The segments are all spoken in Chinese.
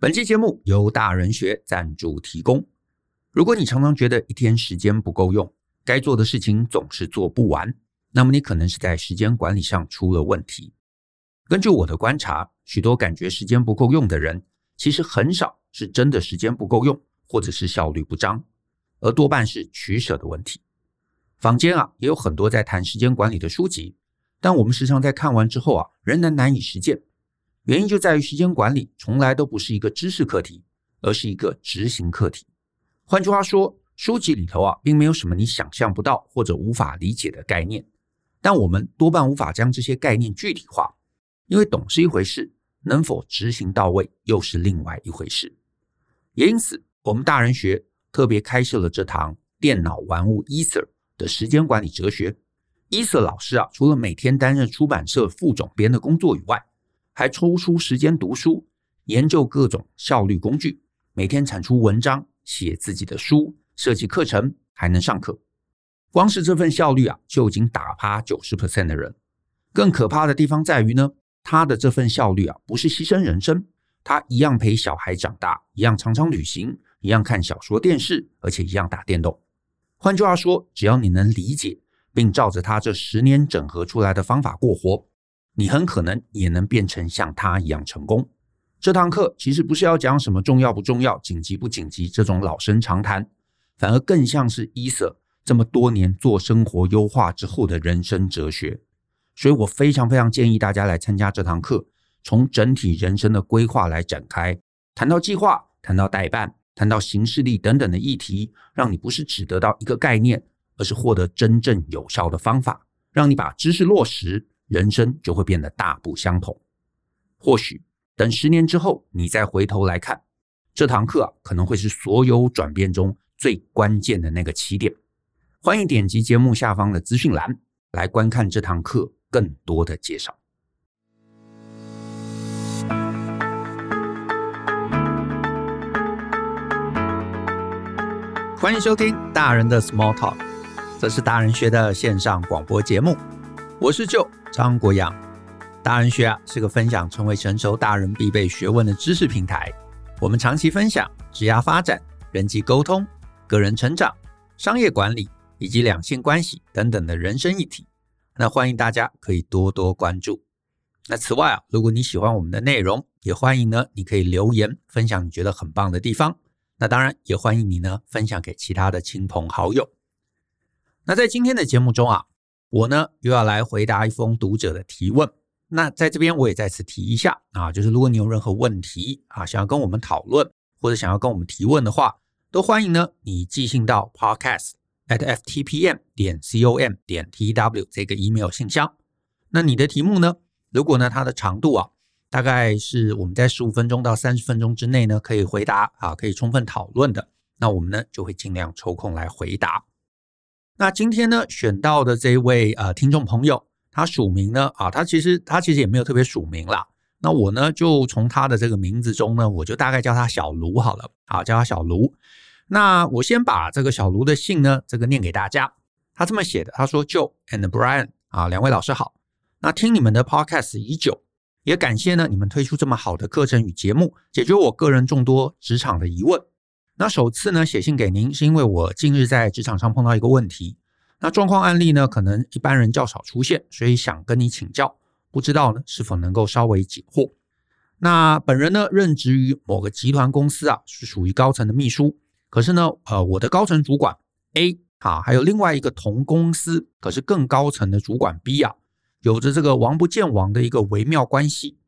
本期节目由大人学赞助提供。如果你常常觉得一天时间不够用，该做的事情总是做不完，那么你可能是在时间管理上出了问题。根据我的观察，许多感觉时间不够用的人，其实很少是真的时间不够用，或者是效率不彰，而多半是取舍的问题。坊间啊也有很多在谈时间管理的书籍，但我们时常在看完之后啊，仍然难以实践。原因就在于时间管理从来都不是一个知识课题，而是一个执行课题。换句话说，书籍里头啊，并没有什么你想象不到或者无法理解的概念，但我们多半无法将这些概念具体化，因为懂是一回事，能否执行到位又是另外一回事。也因此，我们大人学特别开设了这堂电脑玩物 Ether 的时间管理哲学。Ether 老师啊，除了每天担任出版社副总编的工作以外，还抽出时间读书，研究各种效率工具，每天产出文章，写自己的书。设计课程还能上课，光是这份效率啊，就已经打趴九十 percent 的人。更可怕的地方在于呢，他的这份效率啊，不是牺牲人生，他一样陪小孩长大，一样常常旅行，一样看小说电视，而且一样打电动。换句话说，只要你能理解，并照着他这十年整合出来的方法过活，你很可能也能变成像他一样成功。这堂课其实不是要讲什么重要不重要、紧急不紧急这种老生常谈。反而更像是 Ether 这么多年做生活优化之后的人生哲学，所以我非常非常建议大家来参加这堂课，从整体人生的规划来展开，谈到计划，谈到待办，谈到行事力等等的议题，让你不是只得到一个概念，而是获得真正有效的方法，让你把知识落实，人生就会变得大不相同。或许等十年之后，你再回头来看这堂课啊，可能会是所有转变中。最关键的那个起点，欢迎点击节目下方的资讯栏来观看这堂课更多的介绍。欢迎收听大人的 Small Talk，这是大人学的线上广播节目，我是舅张国阳。大人学啊是个分享成为成熟大人必备学问的知识平台，我们长期分享职业发展、人际沟通。个人成长、商业管理以及两性关系等等的人生议题，那欢迎大家可以多多关注。那此外啊，如果你喜欢我们的内容，也欢迎呢，你可以留言分享你觉得很棒的地方。那当然也欢迎你呢分享给其他的亲朋好友。那在今天的节目中啊，我呢又要来回答一封读者的提问。那在这边我也再次提一下啊，就是如果你有任何问题啊，想要跟我们讨论或者想要跟我们提问的话。都欢迎呢，你寄信到 podcast at ftpm 点 com 点 tw 这个 email 信箱。那你的题目呢，如果呢它的长度啊，大概是我们在十五分钟到三十分钟之内呢可以回答啊，可以充分讨论的，那我们呢就会尽量抽空来回答。那今天呢选到的这位呃听众朋友，他署名呢啊，他其实他其实也没有特别署名啦。那我呢就从他的这个名字中呢，我就大概叫他小卢好了，好叫他小卢。那我先把这个小卢的信呢，这个念给大家。他这么写的，他说：“Joe and Brian 啊，两位老师好。那听你们的 Podcast 已久，也感谢呢你们推出这么好的课程与节目，解决我个人众多职场的疑问。那首次呢写信给您，是因为我近日在职场上碰到一个问题。那状况案例呢，可能一般人较少出现，所以想跟你请教，不知道呢是否能够稍微解惑。那本人呢任职于某个集团公司啊，是属于高层的秘书。”可是呢，呃，我的高层主管 A 啊，还有另外一个同公司可是更高层的主管 B 啊，有着这个王不见王的一个微妙关系。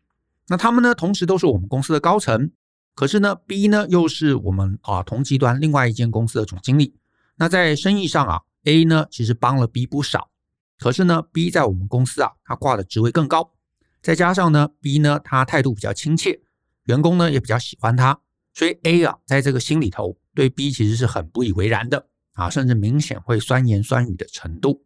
那他们呢，同时都是我们公司的高层。可是呢，B 呢又是我们啊同集团另外一间公司的总经理。那在生意上啊，A 呢其实帮了 B 不少。可是呢，B 在我们公司啊，他挂的职位更高。再加上呢，B 呢他态度比较亲切，员工呢也比较喜欢他，所以 A 啊在这个心里头。对 B 其实是很不以为然的啊，甚至明显会酸言酸语的程度。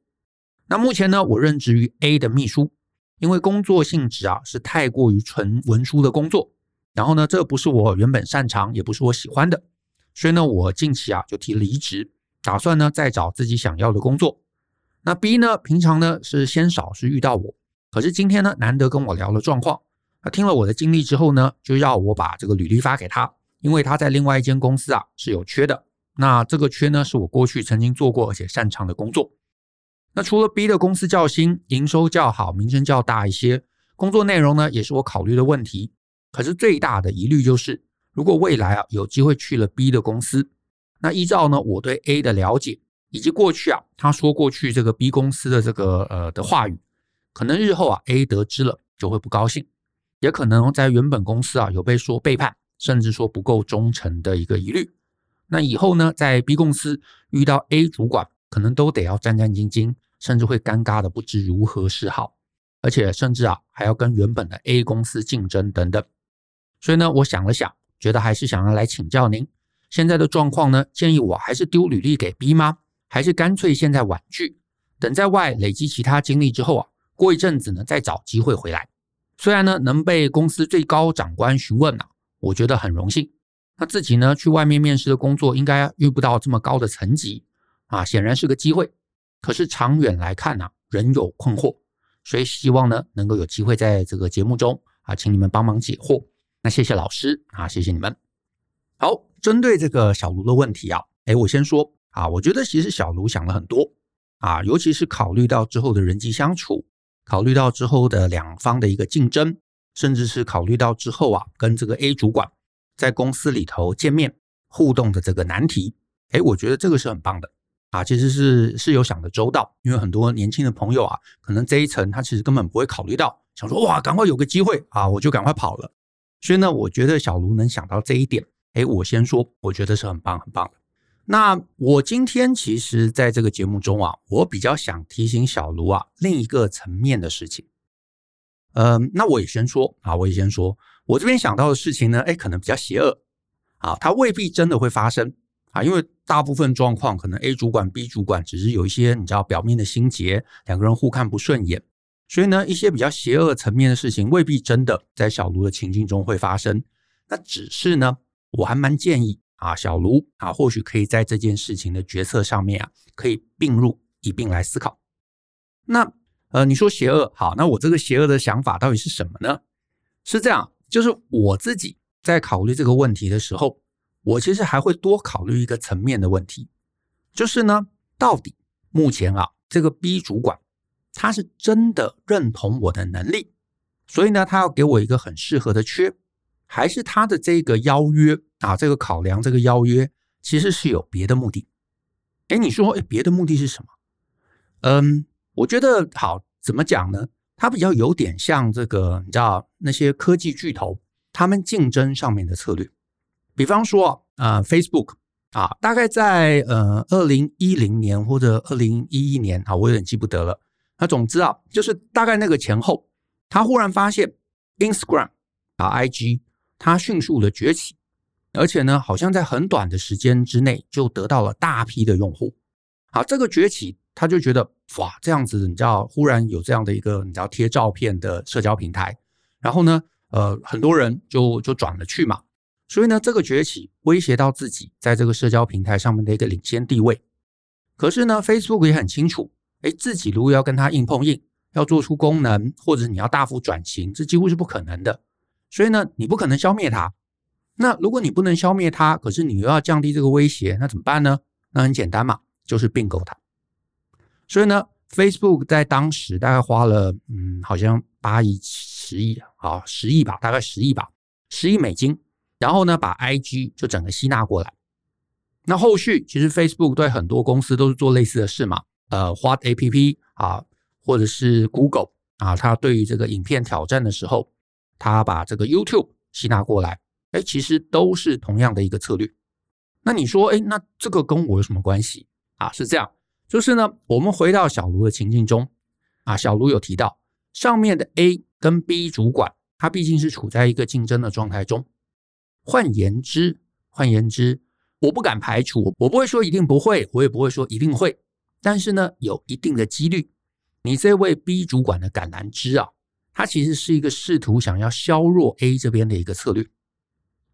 那目前呢，我任职于 A 的秘书，因为工作性质啊是太过于纯文书的工作，然后呢，这不是我原本擅长，也不是我喜欢的，所以呢，我近期啊就提离职，打算呢再找自己想要的工作。那 B 呢，平常呢是鲜少是遇到我，可是今天呢难得跟我聊了状况，他听了我的经历之后呢，就要我把这个履历发给他，因为他在另外一间公司啊是有缺的。那这个缺呢，是我过去曾经做过而且擅长的工作。那除了 B 的公司较新、营收较好、名声较大一些，工作内容呢也是我考虑的问题。可是最大的疑虑就是，如果未来啊有机会去了 B 的公司，那依照呢我对 A 的了解，以及过去啊他说过去这个 B 公司的这个呃的话语，可能日后啊 A 得知了就会不高兴，也可能在原本公司啊有被说背叛，甚至说不够忠诚的一个疑虑。那以后呢，在 B 公司遇到 A 主管，可能都得要战战兢兢，甚至会尴尬的不知如何是好，而且甚至啊还要跟原本的 A 公司竞争等等。所以呢，我想了想，觉得还是想要来请教您，现在的状况呢，建议我还是丢履历给 B 吗？还是干脆现在婉拒，等在外累积其他经历之后啊，过一阵子呢再找机会回来。虽然呢能被公司最高长官询问啊，我觉得很荣幸。那自己呢去外面面试的工作，应该遇不到这么高的层级。啊，显然是个机会，可是长远来看呢、仍有困惑，所以希望呢能够有机会在这个节目中啊，请你们帮忙解惑。那谢谢老师啊，谢谢你们。好，针对这个小卢的问题啊，哎，我先说啊，我觉得其实小卢想了很多啊，尤其是考虑到之后的人际相处，考虑到之后的两方的一个竞争，甚至是考虑到之后啊，跟这个 A 主管在公司里头见面互动的这个难题，哎，我觉得这个是很棒的。啊，其实是是有想的周到，因为很多年轻的朋友啊，可能这一层他其实根本不会考虑到，想说哇，赶快有个机会啊，我就赶快跑了。所以呢，我觉得小卢能想到这一点，哎，我先说，我觉得是很棒很棒的。那我今天其实在这个节目中啊，我比较想提醒小卢啊，另一个层面的事情。嗯，那我也先说啊，我也先说，我这边想到的事情呢，哎，可能比较邪恶啊，它未必真的会发生。啊，因为大部分状况可能 A 主管、B 主管只是有一些你知道表面的心结，两个人互看不顺眼，所以呢，一些比较邪恶层面的事情未必真的在小卢的情境中会发生。那只是呢，我还蛮建议啊，小卢啊，或许可以在这件事情的决策上面啊，可以并入一并来思考。那呃，你说邪恶好，那我这个邪恶的想法到底是什么呢？是这样，就是我自己在考虑这个问题的时候。我其实还会多考虑一个层面的问题，就是呢，到底目前啊，这个 B 主管他是真的认同我的能力，所以呢，他要给我一个很适合的缺，还是他的这个邀约啊，这个考量这个邀约其实是有别的目的？哎，你说，哎，别的目的是什么？嗯，我觉得好，怎么讲呢？它比较有点像这个，你知道那些科技巨头他们竞争上面的策略。比方说啊，，Facebook 啊，大概在呃二零一零年或者二零一一年啊，我有点记不得了。那总之啊，就是大概那个前后，他忽然发现 Instagram 啊，IG 它迅速的崛起，而且呢，好像在很短的时间之内就得到了大批的用户。好，这个崛起，他就觉得哇，这样子，你知道，忽然有这样的一个你知道贴照片的社交平台，然后呢，呃，很多人就就转了去嘛。所以呢，这个崛起威胁到自己在这个社交平台上面的一个领先地位。可是呢，Facebook 也很清楚，哎，自己如果要跟它硬碰硬，要做出功能，或者你要大幅转型，这几乎是不可能的。所以呢，你不可能消灭它。那如果你不能消灭它，可是你又要降低这个威胁，那怎么办呢？那很简单嘛，就是并购它。所以呢，Facebook 在当时大概花了，嗯，好像八亿、十亿啊，十亿吧，大概十亿吧，十亿美金。然后呢，把 IG 就整个吸纳过来。那后续其实 Facebook 对很多公司都是做类似的事嘛，呃，What APP 啊，或者是 Google 啊，它对于这个影片挑战的时候，它把这个 YouTube 吸纳过来，哎，其实都是同样的一个策略。那你说，哎，那这个跟我有什么关系啊？是这样，就是呢，我们回到小卢的情境中啊，小卢有提到上面的 A 跟 B 主管，他毕竟是处在一个竞争的状态中。换言之，换言之，我不敢排除，我不会说一定不会，我也不会说一定会，但是呢，有一定的几率，你这位 B 主管的橄榄枝啊，它其实是一个试图想要削弱 A 这边的一个策略。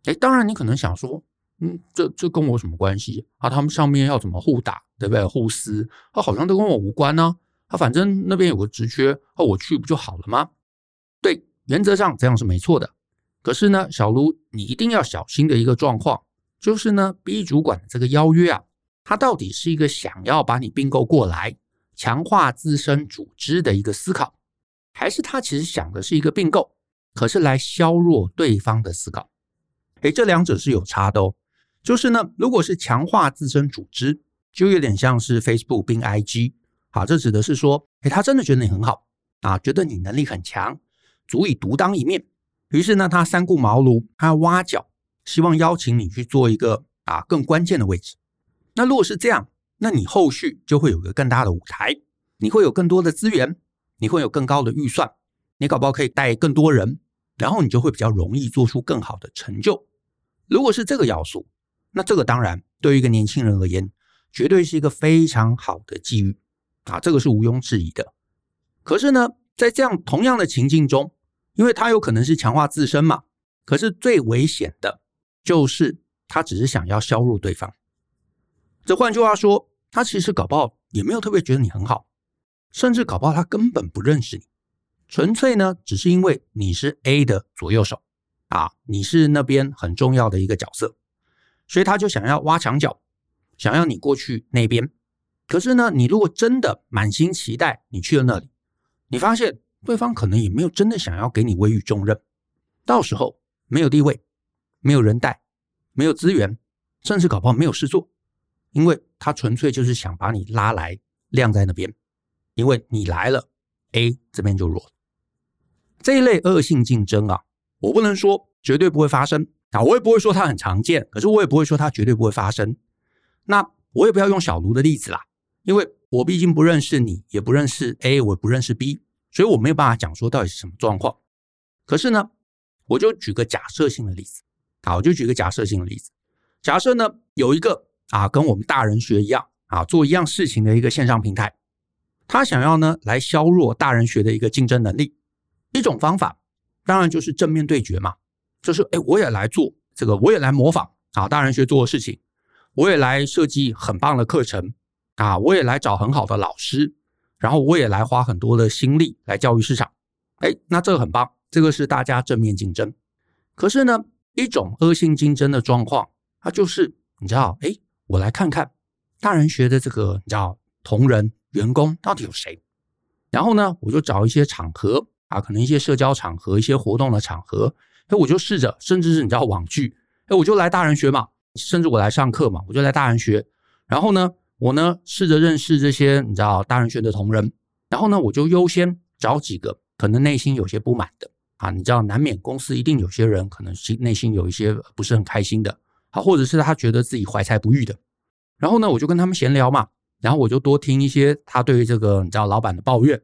哎，当然你可能想说，嗯，这这跟我什么关系啊？他们上面要怎么互打，对不对？互撕，啊，好像都跟我无关呢。啊，反正那边有个职缺，啊，我去不就好了吗？对，原则上这样是没错的。可是呢，小卢，你一定要小心的一个状况就是呢，B 主管的这个邀约啊，他到底是一个想要把你并购过来，强化自身组织的一个思考，还是他其实想的是一个并购，可是来削弱对方的思考？诶，这两者是有差的哦。就是呢，如果是强化自身组织，就有点像是 Facebook 并 IG，好，这指的是说，诶，他真的觉得你很好啊，觉得你能力很强，足以独当一面。于是呢，他三顾茅庐，他挖角，希望邀请你去做一个啊更关键的位置。那如果是这样，那你后续就会有个更大的舞台，你会有更多的资源，你会有更高的预算，你搞不好可以带更多人，然后你就会比较容易做出更好的成就。如果是这个要素。那这个当然对于一个年轻人而言，绝对是一个非常好的机遇啊，这个是毋庸置疑的。可是呢，在这样同样的情境中，因为他有可能是强化自身嘛，可是最危险的就是他只是想要削弱对方。这换句话说，他其实搞不好也没有特别觉得你很好，甚至搞不好他根本不认识你，纯粹呢只是因为你是 A 的左右手啊，你是那边很重要的一个角色。所以他就想要挖墙脚，想要你过去那边。可是呢，你如果真的满心期待你去了那里，你发现对方可能也没有真的想要给你委以重任，到时候没有地位，没有人带，没有资源，甚至搞不好没有事做，因为他纯粹就是想把你拉来晾在那边，因为你来了，A 这边就弱。这一类恶性竞争啊，我不能说绝对不会发生。啊，我也不会说它很常见，可是我也不会说它绝对不会发生。那我也不要用小卢的例子啦，因为我毕竟不认识你，也不认识 A，我也不认识 B，所以我没有办法讲说到底是什么状况。可是呢，我就举个假设性的例子，好，我就举个假设性的例子。假设呢，有一个啊，跟我们大人学一样啊，做一样事情的一个线上平台，他想要呢来削弱大人学的一个竞争能力。一种方法，当然就是正面对决嘛。就是哎，我也来做这个，我也来模仿啊，大人学做的事情，我也来设计很棒的课程啊，我也来找很好的老师，然后我也来花很多的心力来教育市场。哎，那这个很棒，这个是大家正面竞争。可是呢，一种恶性竞争的状况，它就是你知道，哎，我来看看大人学的这个你知道同仁员工到底有谁，然后呢，我就找一些场合啊，可能一些社交场合，一些活动的场合。哎，我就试着，甚至是你知道网剧，哎，我就来大人学嘛，甚至我来上课嘛，我就来大人学。然后呢，我呢试着认识这些你知道大人学的同仁，然后呢，我就优先找几个可能内心有些不满的啊，你知道难免公司一定有些人可能心内心有一些不是很开心的，好，或者是他觉得自己怀才不遇的。然后呢，我就跟他们闲聊嘛，然后我就多听一些他对于这个你知道老板的抱怨，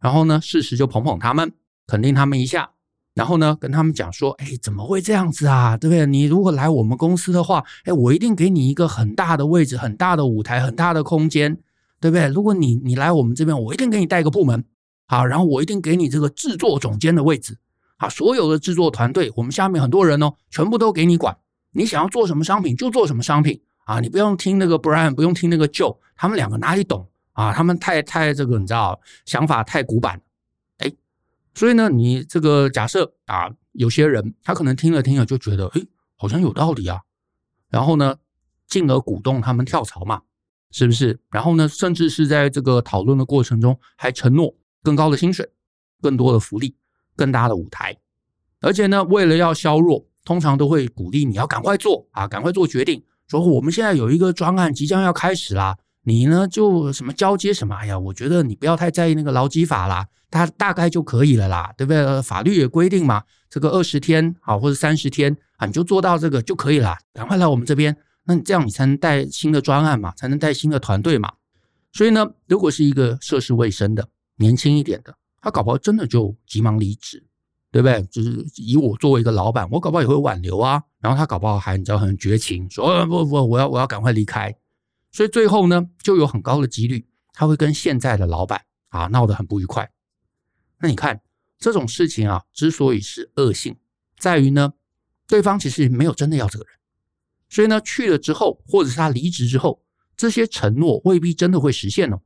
然后呢，适时就捧捧他们，肯定他们一下。然后呢，跟他们讲说，哎，怎么会这样子啊？对不对？你如果来我们公司的话，哎，我一定给你一个很大的位置、很大的舞台、很大的空间，对不对？如果你你来我们这边，我一定给你带个部门，好，然后我一定给你这个制作总监的位置，啊，所有的制作团队，我们下面很多人哦，全部都给你管，你想要做什么商品就做什么商品，啊，你不用听那个 Brian，不用听那个 Joe，他们两个哪里懂啊？他们太太这个你知道，想法太古板。哎所以呢，你这个假设啊，有些人他可能听了听了就觉得，诶，好像有道理啊，然后呢，进而鼓动他们跳槽嘛，是不是？然后呢，甚至是在这个讨论的过程中，还承诺更高的薪水、更多的福利、更大的舞台，而且呢，为了要削弱，通常都会鼓励你要赶快做啊，赶快做决定，说我们现在有一个专案即将要开始啦。你呢，就什么交接什么？哎呀，我觉得你不要太在意那个劳基法啦，它大概就可以了啦，对不对？法律也规定嘛，这个二十天好或者三十天啊，你就做到这个就可以了。赶快来我们这边，那你这样你才能带新的专案嘛，才能带新的团队嘛。所以呢，如果是一个涉世未深的年轻一点的，他搞不好真的就急忙离职，对不对？就是以我作为一个老板，我搞不好也会挽留啊。然后他搞不好还你知道很绝情，说不不，我要我要赶快离开。所以最后呢，就有很高的几率，他会跟现在的老板啊闹得很不愉快。那你看这种事情啊，之所以是恶性，在于呢，对方其实没有真的要这个人，所以呢，去了之后，或者是他离职之后，这些承诺未必真的会实现哦。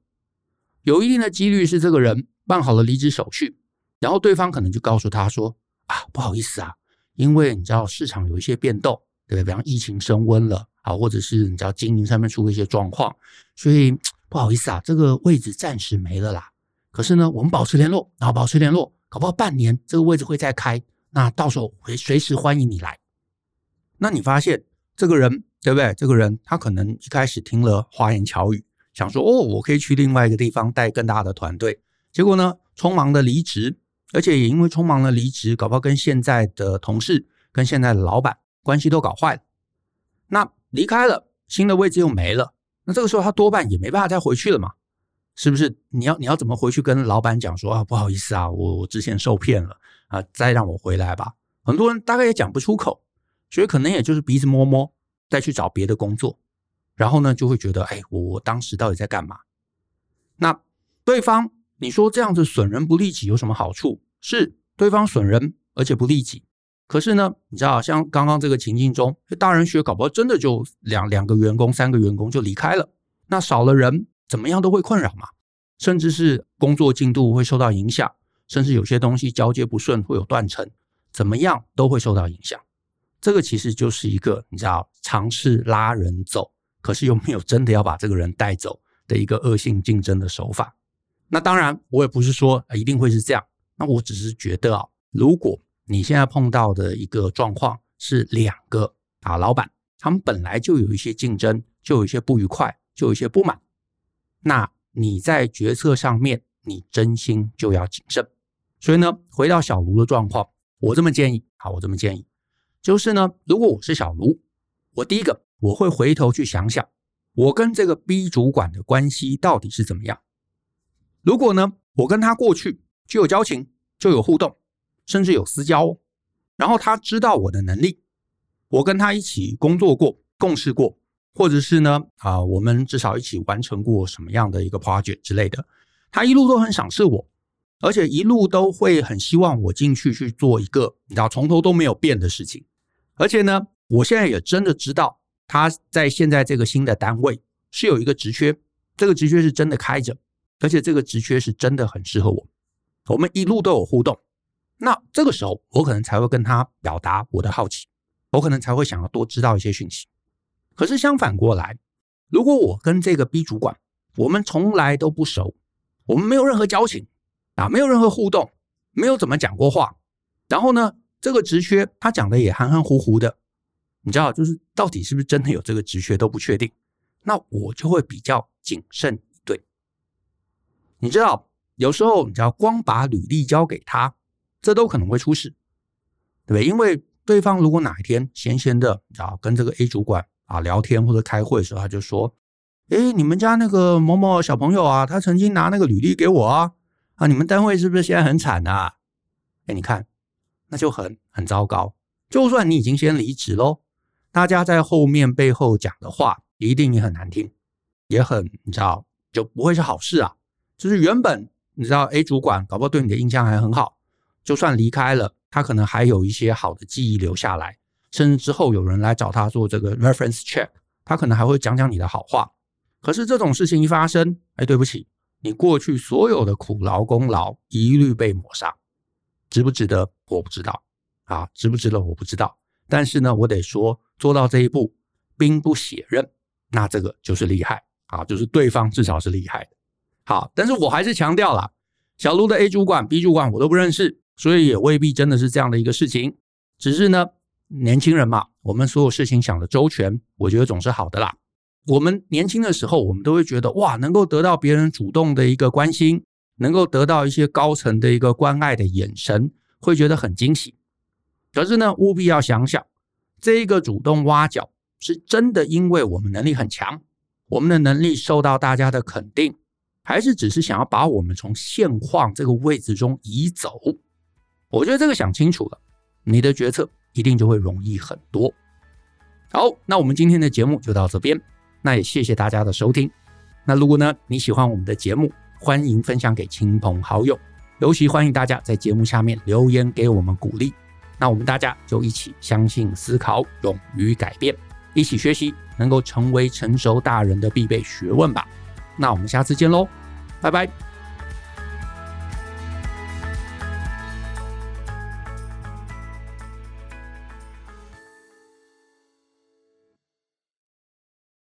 有一定的几率是这个人办好了离职手续，然后对方可能就告诉他说：“啊，不好意思啊，因为你知道市场有一些变动，对不对？比方疫情升温了啊，或者是你知道经营上面出了一些状况，所以不好意思啊，这个位置暂时没了啦。可是呢，我们保持联络，然后保持联络，搞不好半年这个位置会再开，那到时候会随时欢迎你来。那你发现这个人对不对？这个人他可能一开始听了花言巧语，想说哦，我可以去另外一个地方带更大的团队，结果呢，匆忙的离职。”而且也因为匆忙的离职，搞不好跟现在的同事、跟现在的老板关系都搞坏了。那离开了，新的位置又没了，那这个时候他多半也没办法再回去了嘛？是不是？你要你要怎么回去跟老板讲说啊，不好意思啊，我我之前受骗了啊，再让我回来吧。很多人大概也讲不出口，所以可能也就是鼻子摸摸，再去找别的工作。然后呢，就会觉得，哎，我我当时到底在干嘛？那对方。你说这样子损人不利己有什么好处？是对方损人而且不利己。可是呢，你知道，像刚刚这个情境中，大人学搞不好真的就两两个员工、三个员工就离开了。那少了人，怎么样都会困扰嘛，甚至是工作进度会受到影响，甚至有些东西交接不顺会有断层，怎么样都会受到影响。这个其实就是一个你知道，尝试拉人走，可是又没有真的要把这个人带走的一个恶性竞争的手法。那当然，我也不是说一定会是这样。那我只是觉得啊，如果你现在碰到的一个状况是两个啊老板，他们本来就有一些竞争，就有一些不愉快，就有一些不满，那你在决策上面，你真心就要谨慎。所以呢，回到小卢的状况，我这么建议，好，我这么建议，就是呢，如果我是小卢，我第一个我会回头去想想，我跟这个 B 主管的关系到底是怎么样。如果呢，我跟他过去就有交情，就有互动，甚至有私交，然后他知道我的能力，我跟他一起工作过、共事过，或者是呢，啊，我们至少一起完成过什么样的一个 project 之类的，他一路都很赏识我，而且一路都会很希望我进去去做一个你知道从头都没有变的事情，而且呢，我现在也真的知道他在现在这个新的单位是有一个职缺，这个职缺是真的开着。而且这个职缺是真的很适合我，我们一路都有互动，那这个时候我可能才会跟他表达我的好奇，我可能才会想要多知道一些讯息。可是相反过来，如果我跟这个 B 主管，我们从来都不熟，我们没有任何交情啊，没有任何互动，没有怎么讲过话，然后呢，这个职缺他讲的也含含糊糊的，你知道，就是到底是不是真的有这个职缺都不确定，那我就会比较谨慎。对你知道，有时候你只要光把履历交给他，这都可能会出事，对不对？因为对方如果哪一天闲闲的，然后跟这个 A 主管啊聊天或者开会的时候，他就说：“哎，你们家那个某某小朋友啊，他曾经拿那个履历给我啊，啊，你们单位是不是现在很惨啊？”哎，你看，那就很很糟糕。就算你已经先离职喽，大家在后面背后讲的话一定也很难听，也很你知道，就不会是好事啊。就是原本你知道 A 主管搞不好对你的印象还很好，就算离开了，他可能还有一些好的记忆留下来，甚至之后有人来找他做这个 reference check，他可能还会讲讲你的好话。可是这种事情一发生，哎，对不起，你过去所有的苦劳功劳一律被抹杀，值不值得我不知道啊，值不值得我不知道。但是呢，我得说做到这一步，兵不血刃，那这个就是厉害啊，就是对方至少是厉害的。好，但是我还是强调了，小卢的 A 主管、B 主管我都不认识，所以也未必真的是这样的一个事情。只是呢，年轻人嘛，我们所有事情想的周全，我觉得总是好的啦。我们年轻的时候，我们都会觉得哇，能够得到别人主动的一个关心，能够得到一些高层的一个关爱的眼神，会觉得很惊喜。可是呢，务必要想想，这一个主动挖角是真的因为我们能力很强，我们的能力受到大家的肯定。还是只是想要把我们从现况这个位置中移走？我觉得这个想清楚了，你的决策一定就会容易很多。好，那我们今天的节目就到这边，那也谢谢大家的收听。那如果呢，你喜欢我们的节目，欢迎分享给亲朋好友，尤其欢迎大家在节目下面留言给我们鼓励。那我们大家就一起相信、思考、勇于改变，一起学习，能够成为成熟大人的必备学问吧。那我们下次见喽，拜拜。